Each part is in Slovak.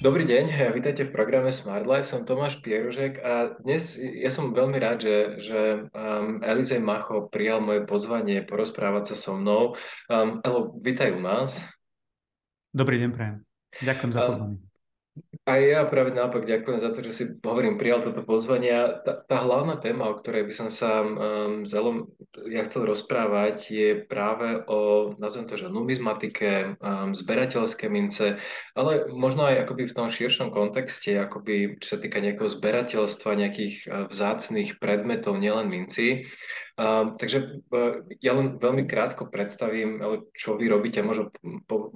Dobrý deň, vítajte v programe Smart Life, som Tomáš Pieružek a dnes ja som veľmi rád, že, že um, Elizej Macho prijal moje pozvanie porozprávať sa so mnou. Um, Elo, vítaj u nás. Dobrý deň, prajem. Ďakujem za pozvanie. Um, a ja práve naopak ďakujem za to, že si, hovorím, prijal toto pozvanie. Tá, tá hlavná téma, o ktorej by som sa um, zelom, ja chcel rozprávať, je práve o, nazvem to, že numizmatike, um, zberateľské mince, ale možno aj akoby v tom širšom kontexte, akoby čo sa týka nejakého zberateľstva, nejakých uh, vzácných predmetov, nielen minci. Um, takže uh, ja len veľmi krátko predstavím, čo vy robíte, možno po,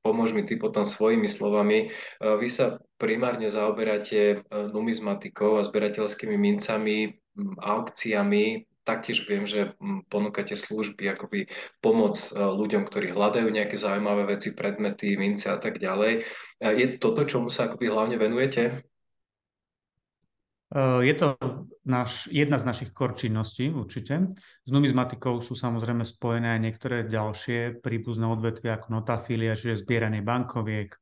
pomôž mi ty potom svojimi slovami. E, vy sa primárne zaoberáte e, numizmatikou a zberateľskými mincami, aukciami, taktiež viem, že ponúkate služby, akoby pomoc e, ľuďom, ktorí hľadajú nejaké zaujímavé veci, predmety, mince a tak ďalej. Je toto, čomu sa akoby hlavne venujete? Eh, je to naš, jedna z našich korčinností určite. S numizmatikou sú samozrejme spojené aj niektoré ďalšie príbuzné odvetvia ako notafilia, čiže zbieranie bankoviek,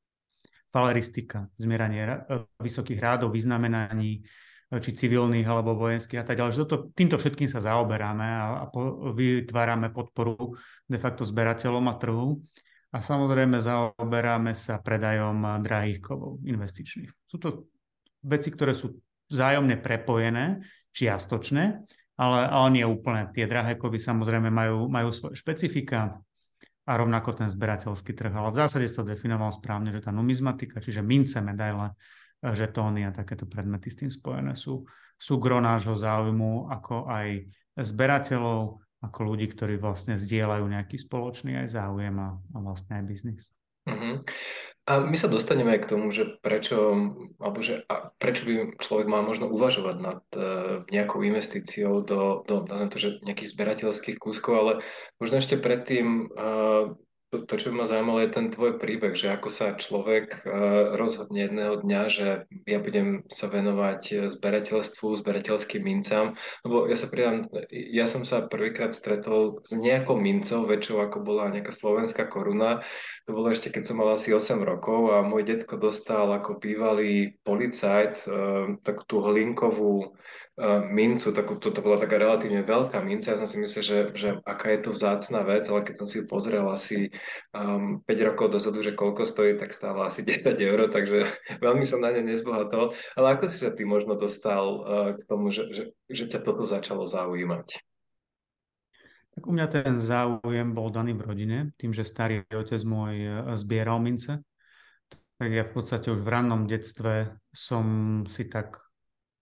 faleristika, zmieranie eh, vysokých rádov, vyznamenaní, eh, či civilných alebo vojenských a tak ďalej. Toto, týmto všetkým sa zaoberáme a, a po, vytvárame podporu de facto zberateľom a trhu. A samozrejme zaoberáme sa predajom drahých kovov investičných. Sú to veci, ktoré sú vzájomne prepojené, čiastočné, ale, ale nie úplne. Tie drahé kovy samozrejme majú, majú svoje špecifika a rovnako ten zberateľský trh. Ale v zásade to definoval správne, že tá numizmatika, čiže mince, medaile, žetóny a takéto predmety s tým spojené sú, sú gro nášho záujmu ako aj zberateľov, ako ľudí, ktorí vlastne zdieľajú nejaký spoločný aj záujem a, a vlastne aj biznis. Uh-huh. A my sa dostaneme aj k tomu, že prečo, alebo že a prečo by človek mal možno uvažovať nad uh, nejakou investíciou do, do nazvem to, že nejakých zberateľských kúskov, ale možno ešte predtým uh, to, to, čo by ma zaujímalo, je ten tvoj príbeh, že ako sa človek uh, rozhodne jedného dňa, že ja budem sa venovať zberateľstvu, zberateľským mincám, lebo ja sa pridám, ja som sa prvýkrát stretol s nejakou mincou, väčšou ako bola nejaká slovenská koruna, to bolo ešte keď som mal asi 8 rokov a môj detko dostal ako bývalý policajt uh, takú tú hlinkovú mincu, takú, to, to bola taká relatívne veľká minca, ja som si myslel, že, že aká je to vzácná vec, ale keď som si ju pozrel asi um, 5 rokov dozadu, že koľko stojí, tak stála asi 10 eur, takže veľmi som na ňu nezbohatol. Ale ako si sa ty možno dostal uh, k tomu, že, že, že ťa toto začalo zaujímať? Tak u mňa ten záujem bol daný v rodine, tým, že starý otec môj uh, zbieral mince. Tak ja v podstate už v rannom detstve som si tak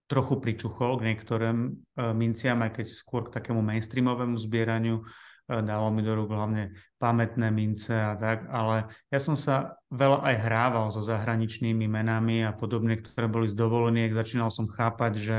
trochu pričuchol k niektorým e, minciam, aj keď skôr k takému mainstreamovému zbieraniu. E, dalo mi do rúk hlavne pamätné mince a tak, ale ja som sa veľa aj hrával so zahraničnými menami a podobne, ktoré boli z dovoleniek. Začínal som chápať, že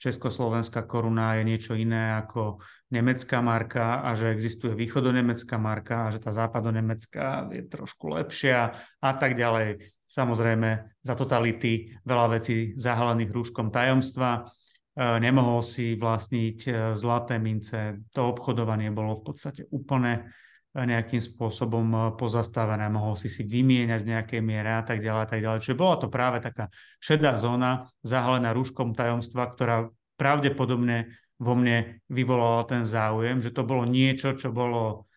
československá koruna je niečo iné ako nemecká marka a že existuje východonemecká marka a že tá západonemecká je trošku lepšia a tak ďalej. Samozrejme, za totality veľa vecí zahalených rúškom tajomstva. E, nemohol si vlastniť e, zlaté mince. To obchodovanie bolo v podstate úplne e, nejakým spôsobom pozastavené. Mohol si si vymieňať v nejakej miere a tak ďalej a tak ďalej. Čiže bola to práve taká šedá zóna zahalená rúškom tajomstva, ktorá pravdepodobne vo mne vyvolala ten záujem, že to bolo niečo, čo bolo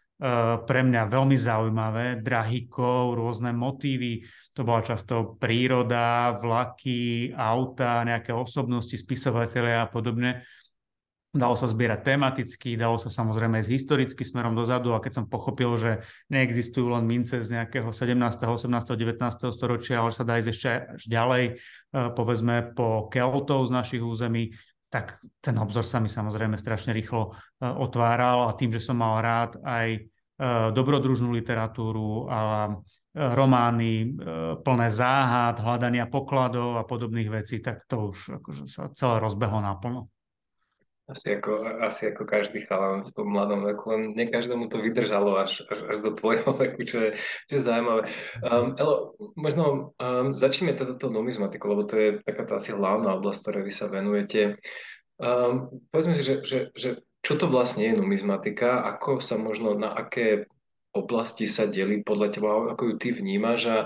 pre mňa veľmi zaujímavé. Drahikov, rôzne motívy, to bola často príroda, vlaky, auta, nejaké osobnosti, spisovateľe a podobne. Dalo sa zbierať tematicky, dalo sa samozrejme ísť historicky smerom dozadu a keď som pochopil, že neexistujú len mince z nejakého 17., 18., 19. storočia, ale sa dá ísť ešte až ďalej, eh, povedzme po Keltov z našich území, tak ten obzor sa mi samozrejme strašne rýchlo e, otváral a tým, že som mal rád aj e, dobrodružnú literatúru a e, romány plné záhad, hľadania pokladov a podobných vecí, tak to už akože sa celé rozbehlo naplno. Asi ako, asi ako každý chalán v tom mladom veku, len nie každému to vydržalo až, až, až do tvojho veku, čo je, čo je zaujímavé. Um, Elo, možno um, začneme teda to numizmatiku, lebo to je taká tá asi hlavná oblasť, ktorej vy sa venujete. Um, povedzme si, že, že, že čo to vlastne je numizmatika, ako sa možno na aké oblasti sa delí podľa teba, ako ju ty vnímaš a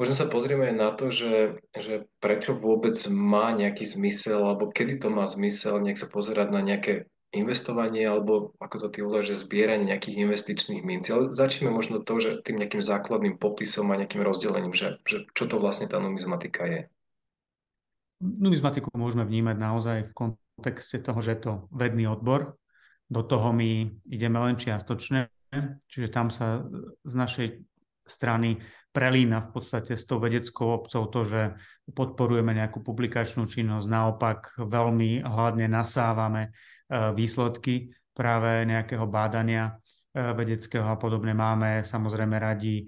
možno sa pozrieme aj na to, že, že prečo vôbec má nejaký zmysel, alebo kedy to má zmysel, nech sa pozerať na nejaké investovanie, alebo ako to ty že zbieranie nejakých investičných mincí. Ale začneme možno to, že tým nejakým základným popisom a nejakým rozdelením, že, že čo to vlastne tá numizmatika je. Numizmatiku môžeme vnímať naozaj v kontexte toho, že je to vedný odbor. Do toho my ideme len čiastočne, čiže tam sa z našej strany prelína v podstate s tou vedeckou obcov to, že podporujeme nejakú publikačnú činnosť, naopak veľmi hladne nasávame e, výsledky práve nejakého bádania e, vedeckého a podobne. Máme samozrejme radi e,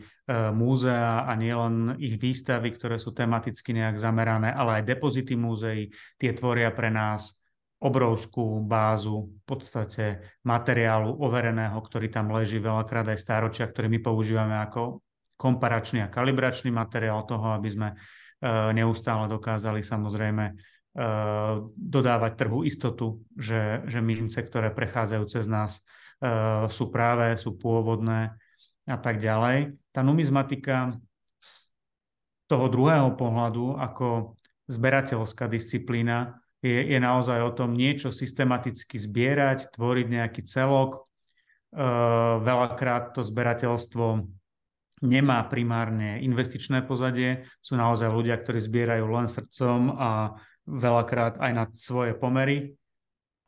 múzea a nielen ich výstavy, ktoré sú tematicky nejak zamerané, ale aj depozity múzeí. Tie tvoria pre nás obrovskú bázu v podstate materiálu overeného, ktorý tam leží veľakrát aj stáročia, ktorý my používame ako komparačný a kalibračný materiál toho, aby sme e, neustále dokázali samozrejme e, dodávať trhu istotu, že, že mince, ktoré prechádzajú cez nás, e, sú práve, sú pôvodné a tak ďalej. Tá numizmatika z toho druhého pohľadu ako zberateľská disciplína je, je naozaj o tom niečo systematicky zbierať, tvoriť nejaký celok. Veľakrát to zberateľstvo nemá primárne investičné pozadie, sú naozaj ľudia, ktorí zbierajú len srdcom a veľakrát aj na svoje pomery.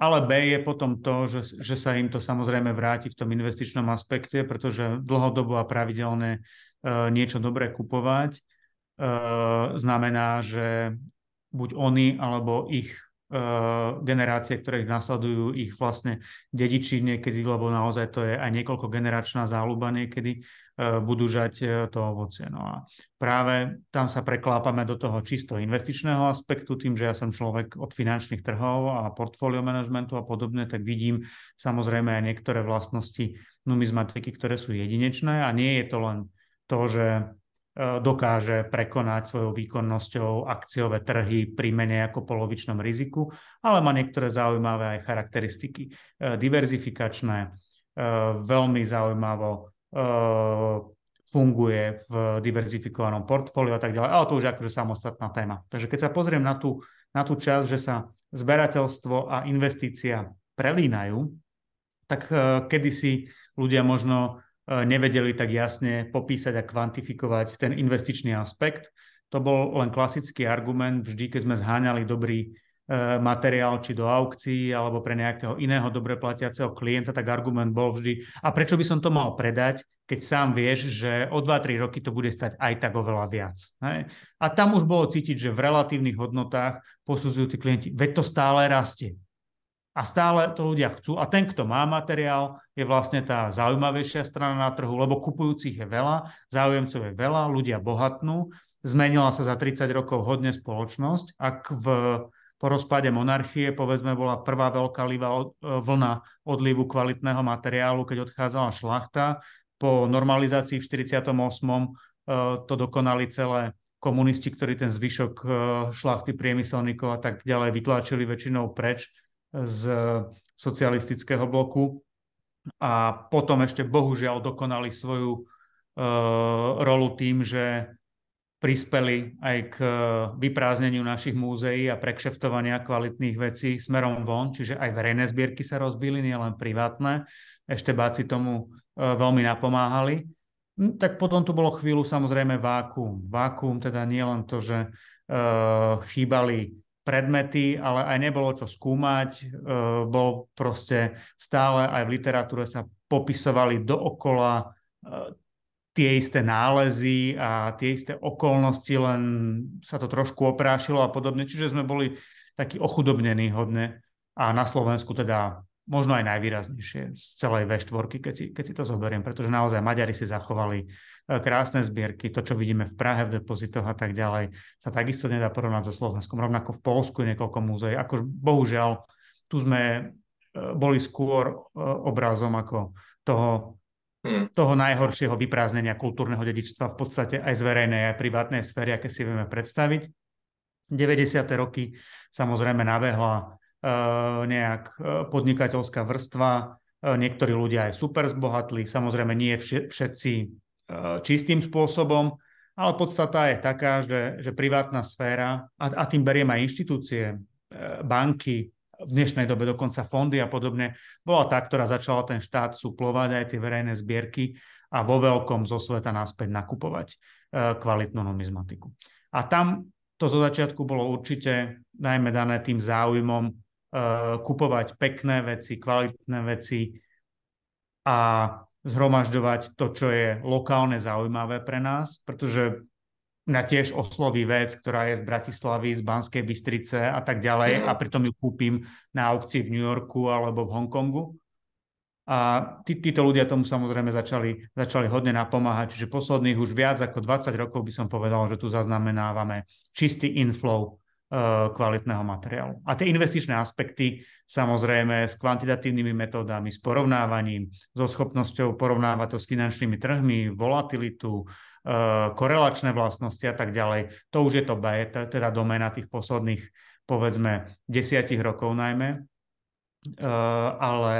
Ale B je potom to, že, že sa im to samozrejme vráti v tom investičnom aspekte, pretože dlhodobo a pravidelne e, niečo dobré kupovať e, znamená, že buď oni alebo ich Eh, generácie, ktoré ich nasledujú, ich vlastne dediči niekedy, lebo naozaj to je aj niekoľko generačná záľuba niekedy, eh, budú žať eh, to ovocie. No a práve tam sa preklápame do toho čisto investičného aspektu, tým, že ja som človek od finančných trhov a portfólio manažmentu a podobne, tak vidím samozrejme aj niektoré vlastnosti numizmatiky, ktoré sú jedinečné a nie je to len to, že E, dokáže prekonať svojou výkonnosťou akciové trhy pri menej ako polovičnom riziku, ale má niektoré zaujímavé aj charakteristiky e, diverzifikačné, e, veľmi zaujímavo funguje v diverzifikovanom portfóliu a tak ďalej, ale to už je akože samostatná téma. Takže keď sa pozriem na tú, na tú časť, že sa zberateľstvo a investícia prelínajú, tak kedysi ľudia možno E, nevedeli tak jasne popísať a kvantifikovať ten investičný aspekt. To bol len klasický argument, vždy, keď sme zháňali dobrý e, materiál či do aukcií alebo pre nejakého iného dobre platiaceho klienta, tak argument bol vždy, a prečo by som to mal predať, keď sám vieš, že o 2-3 roky to bude stať aj tak oveľa viac. Hej? A tam už bolo cítiť, že v relatívnych hodnotách posudzujú tí klienti, veď to stále rastie a stále to ľudia chcú. A ten, kto má materiál, je vlastne tá zaujímavejšia strana na trhu, lebo kupujúcich je veľa, záujemcov je veľa, ľudia bohatnú. Zmenila sa za 30 rokov hodne spoločnosť. Ak v, po rozpade monarchie, povedzme, bola prvá veľká liva, e, vlna odlivu kvalitného materiálu, keď odchádzala šlachta, po normalizácii v 48. E, to dokonali celé komunisti, ktorí ten zvyšok e, šlachty priemyselníkov a tak ďalej vytlačili väčšinou preč z socialistického bloku a potom ešte bohužiaľ dokonali svoju uh, rolu tým, že prispeli aj k vyprázdneniu našich múzeí a prekšeftovania kvalitných vecí smerom von, čiže aj verejné zbierky sa rozbili, nielen privátne. Eštebáci tomu uh, veľmi napomáhali. Hm, tak potom tu bolo chvíľu samozrejme vákuum. Vákuum teda nie len to, že chýbali predmety, ale aj nebolo čo skúmať. E, bol proste stále aj v literatúre sa popisovali dookola e, tie isté nálezy a tie isté okolnosti, len sa to trošku oprášilo a podobne. Čiže sme boli takí ochudobnení hodne. A na Slovensku teda možno aj najvýraznejšie z celej V4, keď si, keď si to zoberiem, pretože naozaj Maďari si zachovali e, krásne zbierky, to, čo vidíme v Prahe v depozitoch a tak ďalej, sa takisto nedá porovnať so Slovenskom. Rovnako v Polsku je niekoľko múzeí. Ako bohužiaľ, tu sme e, boli skôr e, obrazom ako toho, hmm. toho najhoršieho vyprázdnenia kultúrneho dedičstva v podstate aj z verejnej, aj privátnej sféry, aké si vieme predstaviť. 90. roky samozrejme nabehla Eh, nejak eh, podnikateľská vrstva. Niektorí ľudia aj super zbohatli, samozrejme nie všetci čistým spôsobom, ale podstata je taká, že, že privátna sféra, a, a tým beriem aj inštitúcie, banky, v dnešnej dobe dokonca fondy a podobne, bola tá, ktorá začala ten štát suplovať aj tie verejné zbierky a vo veľkom zo sveta naspäť nakupovať kvalitnú numizmatiku. A tam to zo začiatku bolo určite najmä dané tým záujmom kupovať pekné veci, kvalitné veci a zhromažďovať to, čo je lokálne zaujímavé pre nás, pretože mňa tiež osloví vec, ktorá je z Bratislavy, z Banskej Bystrice a tak ďalej mm. a pritom ju kúpim na aukcii v New Yorku alebo v Hongkongu. A tí, títo ľudia tomu samozrejme začali, začali hodne napomáhať. Čiže posledných už viac ako 20 rokov by som povedal, že tu zaznamenávame čistý inflow kvalitného materiálu. A tie investičné aspekty samozrejme s kvantitatívnymi metódami, s porovnávaním, so schopnosťou porovnávať to s finančnými trhmi, volatilitu, uh, korelačné vlastnosti a tak ďalej. To už je to B, teda domena tých posledných povedzme desiatich rokov najmä. Uh, ale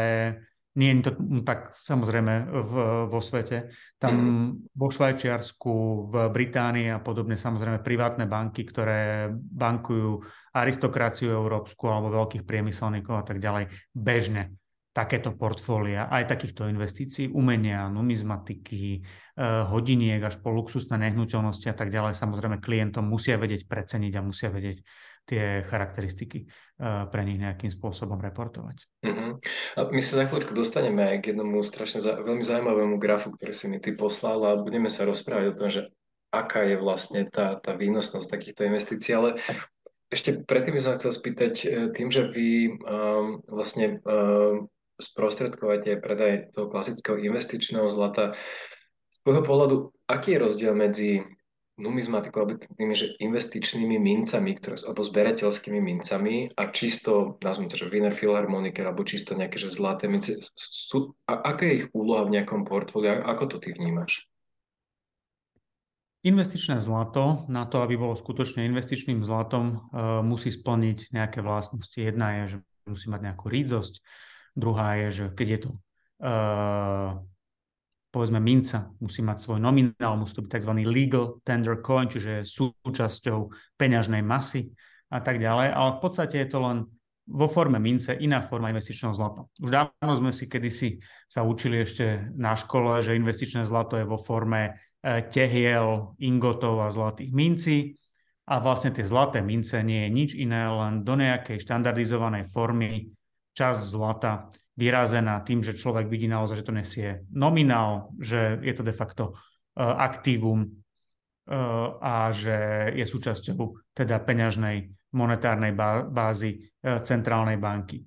nie je to tak samozrejme v, vo svete. Tam mm. vo Švajčiarsku, v Británii a podobne samozrejme privátne banky, ktoré bankujú aristokraciu európsku alebo veľkých priemyselníkov a tak ďalej, bežne takéto portfólia, aj takýchto investícií, umenia, numizmatiky, eh, hodiniek až po luxusné nehnuteľnosti a tak ďalej. Samozrejme klientom musia vedieť preceniť a musia vedieť tie charakteristiky eh, pre nich nejakým spôsobom reportovať. Uh-huh. A my sa za chvíľučku dostaneme k jednomu strašne za, veľmi zaujímavému grafu, ktorý si mi ty poslal a budeme sa rozprávať o tom, že aká je vlastne tá, tá výnosnosť takýchto investícií, ale ešte predtým by som chcel spýtať, eh, tým, že vy um, vlastne um, sprostredkovate predaj toho klasického investičného zlata, z tvojho pohľadu, aký je rozdiel medzi numizmatikou alebo tými, že investičnými mincami, ktoré, alebo zberateľskými mincami a čisto, nazvime to, že Wiener Philharmoniker alebo čisto nejaké, že zlaté mince. Sú, a aká je ich úloha v nejakom portfóliu? Ako to ty vnímaš? Investičné zlato, na to, aby bolo skutočne investičným zlatom, uh, musí splniť nejaké vlastnosti. Jedna je, že musí mať nejakú rídzosť, druhá je, že keď je to uh, povedzme minca musí mať svoj nominál, musí to byť tzv. legal tender coin, čiže súčasťou peňažnej masy a tak ďalej, ale v podstate je to len vo forme mince iná forma investičného zlata. Už dávno sme si kedysi sa učili ešte na škole, že investičné zlato je vo forme e, tehiel, ingotov a zlatých mincí a vlastne tie zlaté mince nie je nič iné, len do nejakej štandardizovanej formy časť zlata vyrazená tým, že človek vidí naozaj, že to nesie nominál, že je to de facto uh, aktívum uh, a že je súčasťou teda peňažnej monetárnej bázy uh, centrálnej banky.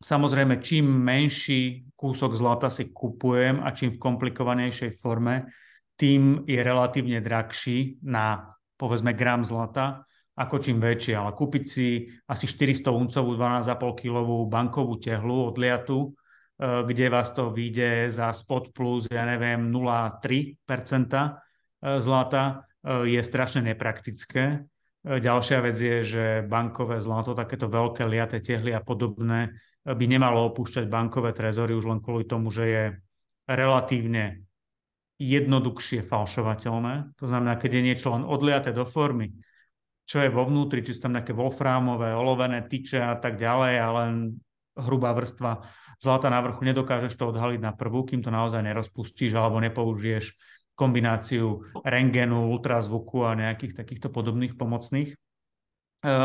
Samozrejme, čím menší kúsok zlata si kupujem a čím v komplikovanejšej forme, tým je relatívne drahší na povedzme gram zlata, ako čím väčšie, ale kúpiť si asi 400 uncovú 12,5 kilovú bankovú tehlu odliatu, e, kde vás to vyjde za spot plus, ja neviem, 0,3% e, zlata, e, je strašne nepraktické. Ďalšia vec je, že bankové zlato, takéto veľké liaté tehly a podobné, by nemalo opúšťať bankové trezory už len kvôli tomu, že je relatívne jednoduchšie falšovateľné. To znamená, keď je niečo len odliaté do formy, čo je vo vnútri, či sú tam nejaké wolframové, olovené tyče a tak ďalej, ale hrubá vrstva zlata na vrchu, nedokážeš to odhaliť na prvú, kým to naozaj nerozpustíš alebo nepoužiješ kombináciu rengenu, ultrazvuku a nejakých takýchto podobných pomocných e,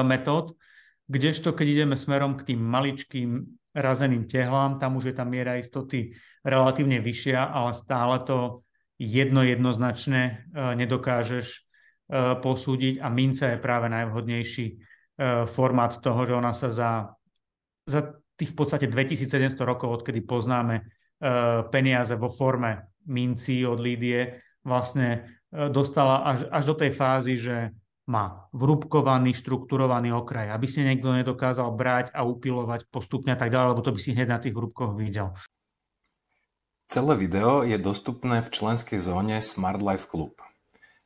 metód. Kdežto, keď ideme smerom k tým maličkým razeným tehlám, tam už je tá miera istoty relatívne vyššia, ale stále to jedno jednoznačne e, nedokážeš posúdiť a minca je práve najvhodnejší e, formát toho, že ona sa za, za tých v podstate 2700 rokov, odkedy poznáme e, peniaze vo forme mincí od Lídie, vlastne dostala až, až do tej fázy, že má vrúbkovaný, štrukturovaný okraj, aby si niekto nedokázal brať a upilovať postupne a tak ďalej, lebo to by si hneď na tých vrúbkoch videl. Celé video je dostupné v členskej zóne Smart Life Club.